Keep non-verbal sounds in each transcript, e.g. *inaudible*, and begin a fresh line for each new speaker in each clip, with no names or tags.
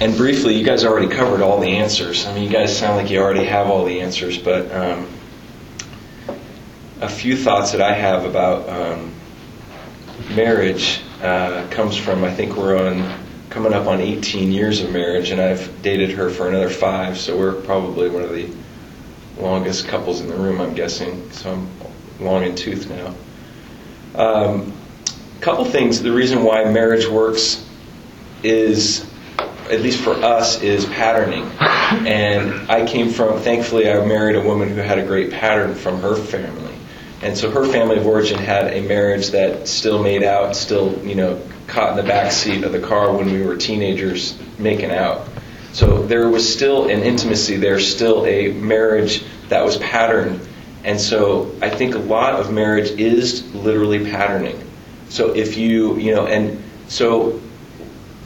and briefly, you guys already covered all the answers. I mean, you guys sound like you already have all the answers, but um, a few thoughts that I have about um, marriage uh, comes from I think we're on coming up on 18 years of marriage, and I've dated her for another five, so we're probably one of the longest couples in the room, I'm guessing. So I'm long in tooth now. Um, a couple things. The reason why marriage works is, at least for us, is patterning. And I came from, thankfully, I married a woman who had a great pattern from her family. And so her family of origin had a marriage that still made out, still, you know, caught in the back seat of the car when we were teenagers making out. So there was still an intimacy there, still a marriage that was patterned. And so I think a lot of marriage is literally patterning. So if you, you know, and so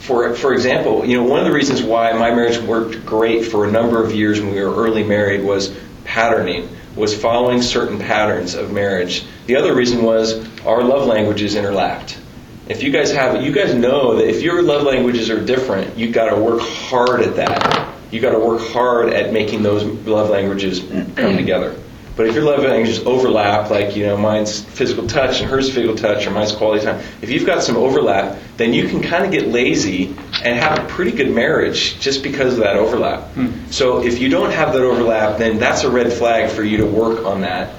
for for example, you know, one of the reasons why my marriage worked great for a number of years when we were early married was patterning, was following certain patterns of marriage. The other reason was our love languages interlapped. If you guys have, you guys know that if your love languages are different, you've got to work hard at that. You've got to work hard at making those love languages come mm-hmm. together. But if your love languages overlap, like you know, mine's physical touch and hers physical touch, or mine's quality time, if you've got some overlap, then you can kind of get lazy and have a pretty good marriage just because of that overlap. Hmm. So if you don't have that overlap, then that's a red flag for you to work on that.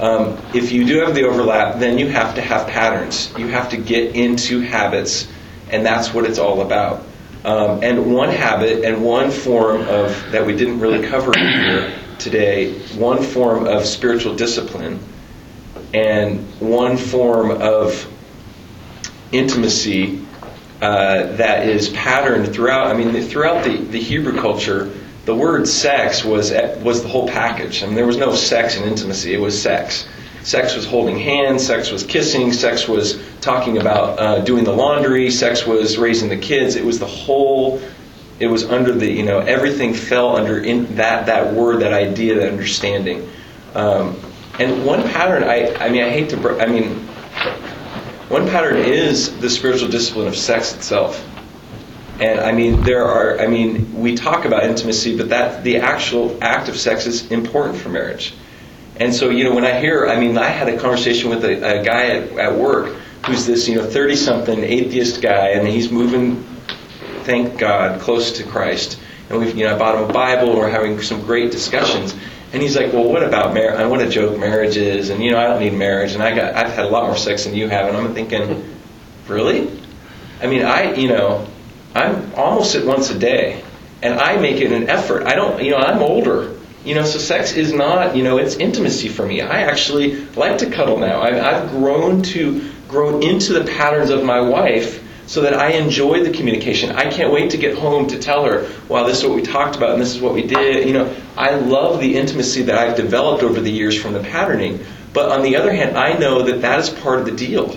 Um, if you do have the overlap, then you have to have patterns. You have to get into habits, and that's what it's all about. Um, and one habit and one form of that we didn't really cover here today, one form of spiritual discipline and one form of intimacy uh, that is patterned throughout. I mean, throughout the, the Hebrew culture, the word sex was was the whole package. I mean, there was no sex and intimacy; it was sex. Sex was holding hands. Sex was kissing. Sex was talking about uh, doing the laundry. Sex was raising the kids. It was the whole it was under the you know everything fell under in that that word that idea that understanding. Um, and one pattern I I mean I hate to I mean one pattern is the spiritual discipline of sex itself. And I mean there are I mean we talk about intimacy but that the actual act of sex is important for marriage. And so you know when I hear I mean I had a conversation with a, a guy at, at work who's this you know 30 something atheist guy and he's moving thank God, close to Christ. And we've, you know, I bought him a Bible, and we're having some great discussions. And he's like, "Well, what about marriage? I uh, want to joke marriage is, and you know, I don't need marriage, and I got, I've had a lot more sex than you have." And I'm thinking, *laughs* really? I mean, I, you know, I'm almost at once a day, and I make it an effort. I don't, you know, I'm older, you know, so sex is not, you know, it's intimacy for me. I actually like to cuddle now. I've, I've grown to grown into the patterns of my wife so that I enjoy the communication. I can't wait to get home to tell her, wow, this is what we talked about and this is what we did. You know, I love the intimacy that I've developed over the years from the patterning. But on the other hand, I know that that is part of the deal.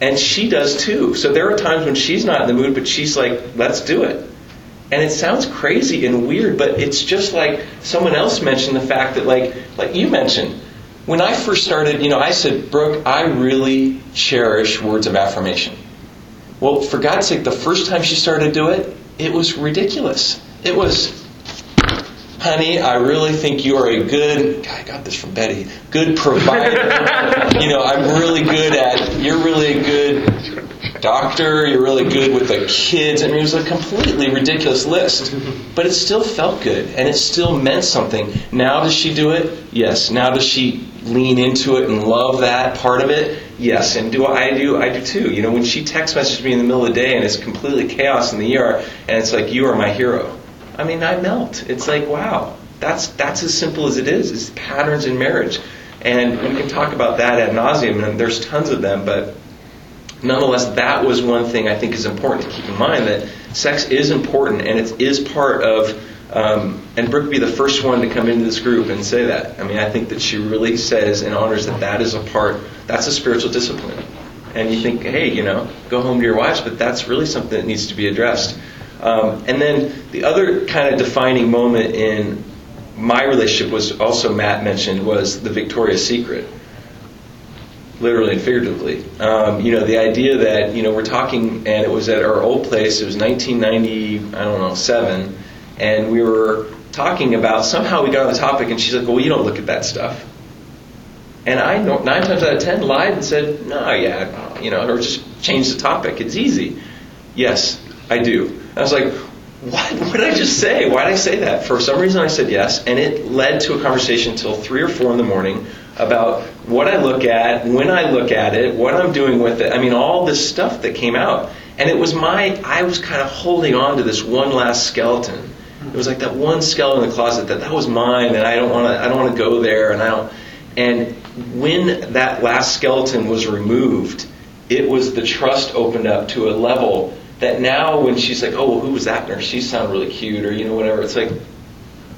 And she does too. So there are times when she's not in the mood, but she's like, let's do it. And it sounds crazy and weird, but it's just like someone else mentioned the fact that, like, like you mentioned, when I first started, you know, I said, Brooke, I really cherish words of affirmation. Well, for God's sake, the first time she started to do it, it was ridiculous. It was, honey, I really think you are a good, I got this from Betty, good provider. *laughs* you know, I'm really good at, you're really a good doctor, you're really good with the kids. I mean, it was a completely ridiculous list. But it still felt good, and it still meant something. Now does she do it? Yes. Now does she lean into it and love that part of it? Yes, and do I do I do too. You know, when she text messages me in the middle of the day and it's completely chaos in the ER and it's like you are my hero. I mean, I melt. It's like, wow, that's that's as simple as it is. It's patterns in marriage. And we can talk about that ad nauseum, and there's tons of them, but nonetheless, that was one thing I think is important to keep in mind that sex is important and it is part of um, and Brooke be the first one to come into this group and say that. I mean, I think that she really says and honors that that is a part, that's a spiritual discipline. And you think, hey, you know, go home to your wives, but that's really something that needs to be addressed. Um, and then the other kind of defining moment in my relationship was also Matt mentioned was the Victoria's Secret. Literally and figuratively. Um, you know, the idea that you know we're talking, and it was at our old place. It was 1990, I don't know, seven, and we were talking about somehow we got on the topic, and she's like, "Well, you don't look at that stuff." And I nine times out of ten lied and said, "No, yeah, you know," or just changed the topic. It's easy. Yes, I do. I was like, what? *laughs* What did I just say? Why did I say that? For some reason, I said yes, and it led to a conversation until three or four in the morning about what I look at, when I look at it, what I'm doing with it. I mean, all this stuff that came out, and it was my. I was kind of holding on to this one last skeleton. It was like that one skeleton in the closet that that was mine, and I don't want to. I don't want to go there, and I don't. And when that last skeleton was removed, it was the trust opened up to a level that now when she's like, oh, well, who was that nurse? She sounded really cute, or you know, whatever. It's like,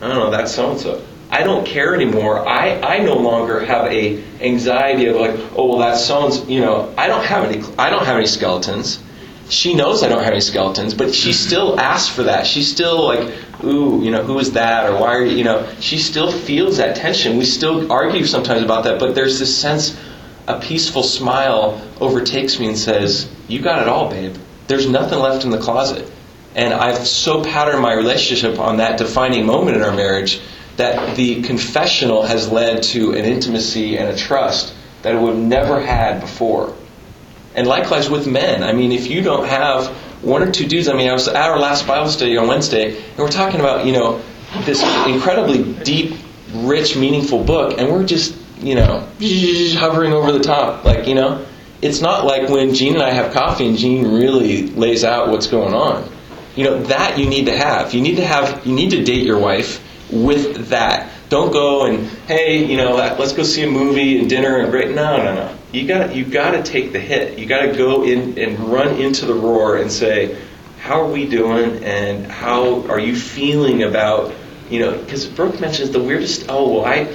I don't know, that's so and so. I don't care anymore. I, I no longer have a anxiety of like, oh well, that sounds You know, I don't have any. I don't have any skeletons. She knows I don't have any skeletons, but she *laughs* still asks for that. She's still like, ooh, you know, who is that, or why are you? You know, she still feels that tension. We still argue sometimes about that, but there's this sense, a peaceful smile overtakes me and says, "You got it all, babe." There's nothing left in the closet. And I've so patterned my relationship on that defining moment in our marriage that the confessional has led to an intimacy and a trust that we've never had before. And likewise with men. I mean, if you don't have one or two dudes, I mean, I was at our last Bible study on Wednesday, and we're talking about, you know, this incredibly deep, rich, meaningful book, and we're just, you know, hovering over the top. Like, you know, it's not like when Gene and I have coffee and Gene really lays out what's going on. You know, that you need to have. You need to have you need to date your wife with that. Don't go and hey, you know, let's go see a movie and dinner and great. No, no, no. You got you got to take the hit. You got to go in and run into the roar and say, how are we doing and how are you feeling about you know? Because Brooke mentions the weirdest. Oh, well, I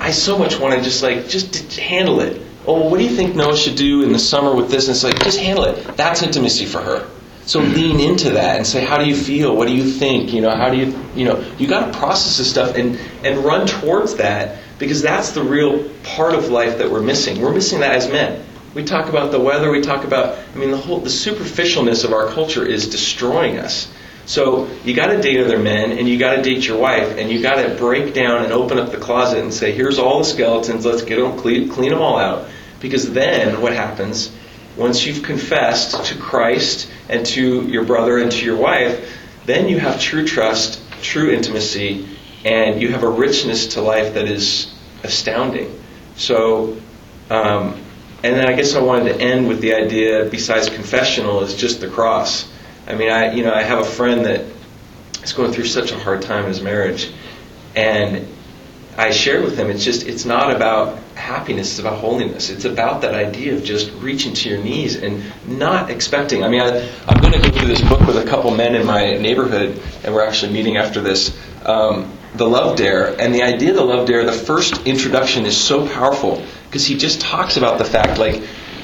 I so much want to just like just handle it oh, well, what do you think Noah should do in the summer with this? And it's like, just handle it. That's intimacy for her. So lean into that and say, how do you feel? What do you think? You know, how do you, you know, you got to process this stuff and, and run towards that because that's the real part of life that we're missing. We're missing that as men. We talk about the weather. We talk about, I mean, the whole, the superficialness of our culture is destroying us. So you got to date other men, and you got to date your wife, and you got to break down and open up the closet and say, "Here's all the skeletons. Let's get them clean, clean them all out." Because then what happens? Once you've confessed to Christ and to your brother and to your wife, then you have true trust, true intimacy, and you have a richness to life that is astounding. So, um, and then I guess I wanted to end with the idea, besides confessional, is just the cross. I mean, I you know I have a friend that is going through such a hard time in his marriage, and I shared with him, it's just, it's not about happiness, it's about holiness. It's about that idea of just reaching to your knees and not expecting. I mean, I, am going to go through this book with a couple men in my neighborhood, and we're actually meeting after this. Um, the Love Dare, and the idea of the Love Dare, the first introduction is so powerful because he just talks about the fact, like,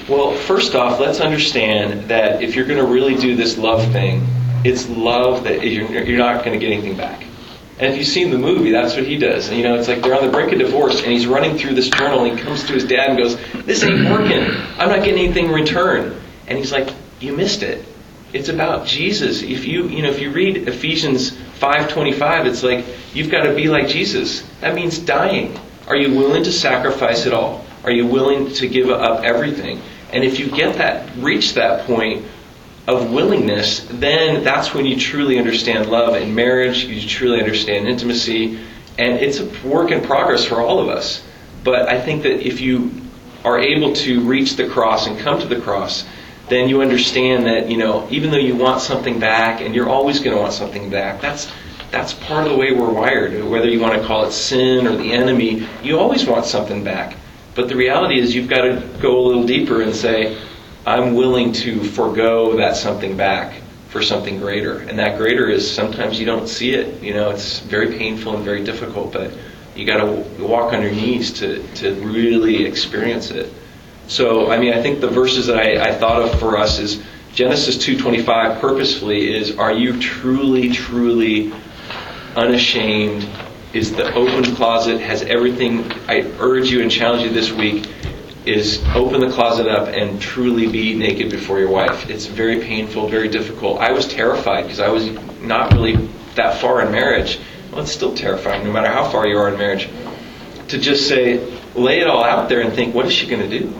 well, first off, let's understand that if you're going to really do this love thing, it's love that you're, you're not going to get anything back. And if you've seen the movie, that's what he does. And, you know, it's like they're on the brink of divorce, and he's running through this journal, and he comes to his dad and goes, "This ain't working. I'm not getting anything in return." And he's like, "You missed it. It's about Jesus. If you, you know, if you read Ephesians 5:25, it's like you've got to be like Jesus. That means dying. Are you willing to sacrifice it all? Are you willing to give up everything? And if you get that, reach that point of willingness, then that's when you truly understand love and marriage, you truly understand intimacy, and it's a work in progress for all of us. But I think that if you are able to reach the cross and come to the cross, then you understand that, you know, even though you want something back and you're always going to want something back, that's that's part of the way we're wired. Whether you want to call it sin or the enemy, you always want something back. But the reality is you've got to go a little deeper and say, I'm willing to forego that something back for something greater. And that greater is sometimes you don't see it. You know, it's very painful and very difficult, but you got to walk on your knees to, to really experience it. So, I mean, I think the verses that I, I thought of for us is Genesis 2:25 purposefully is are you truly truly unashamed is the open closet has everything I urge you and challenge you this week is open the closet up and truly be naked before your wife. It's very painful, very difficult. I was terrified because I was not really that far in marriage. Well, it's still terrifying, no matter how far you are in marriage. To just say, lay it all out there and think, what is she going to do?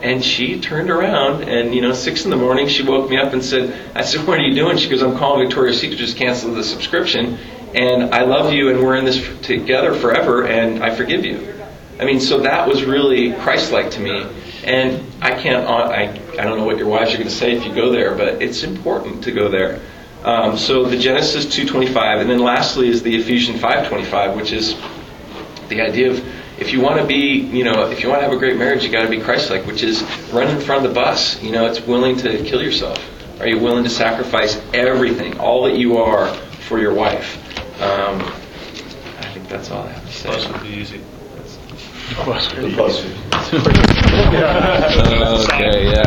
And she turned around, and you know, six in the morning, she woke me up and said, "I said, *laughs* what are you doing?" She goes, "I'm calling Victoria's Secret, just cancel the subscription, and I love you, and we're in this together forever, and I forgive you." I mean, so that was really Christ-like to me, and I can't, I, I don't know what your wives are going to say if you go there, but it's important to go there. Um, so the Genesis 2:25, and then lastly is the Ephesians 5:25, which is the idea of if you want to be, you know, if you want to have a great marriage, you got to be Christ-like, which is run in front of the bus. You know, it's willing to kill yourself. Are you willing to sacrifice everything, all that you are, for your wife? Um, I think that's all I have to say.
Would be easy.
The plus. *laughs*
Okay, yeah.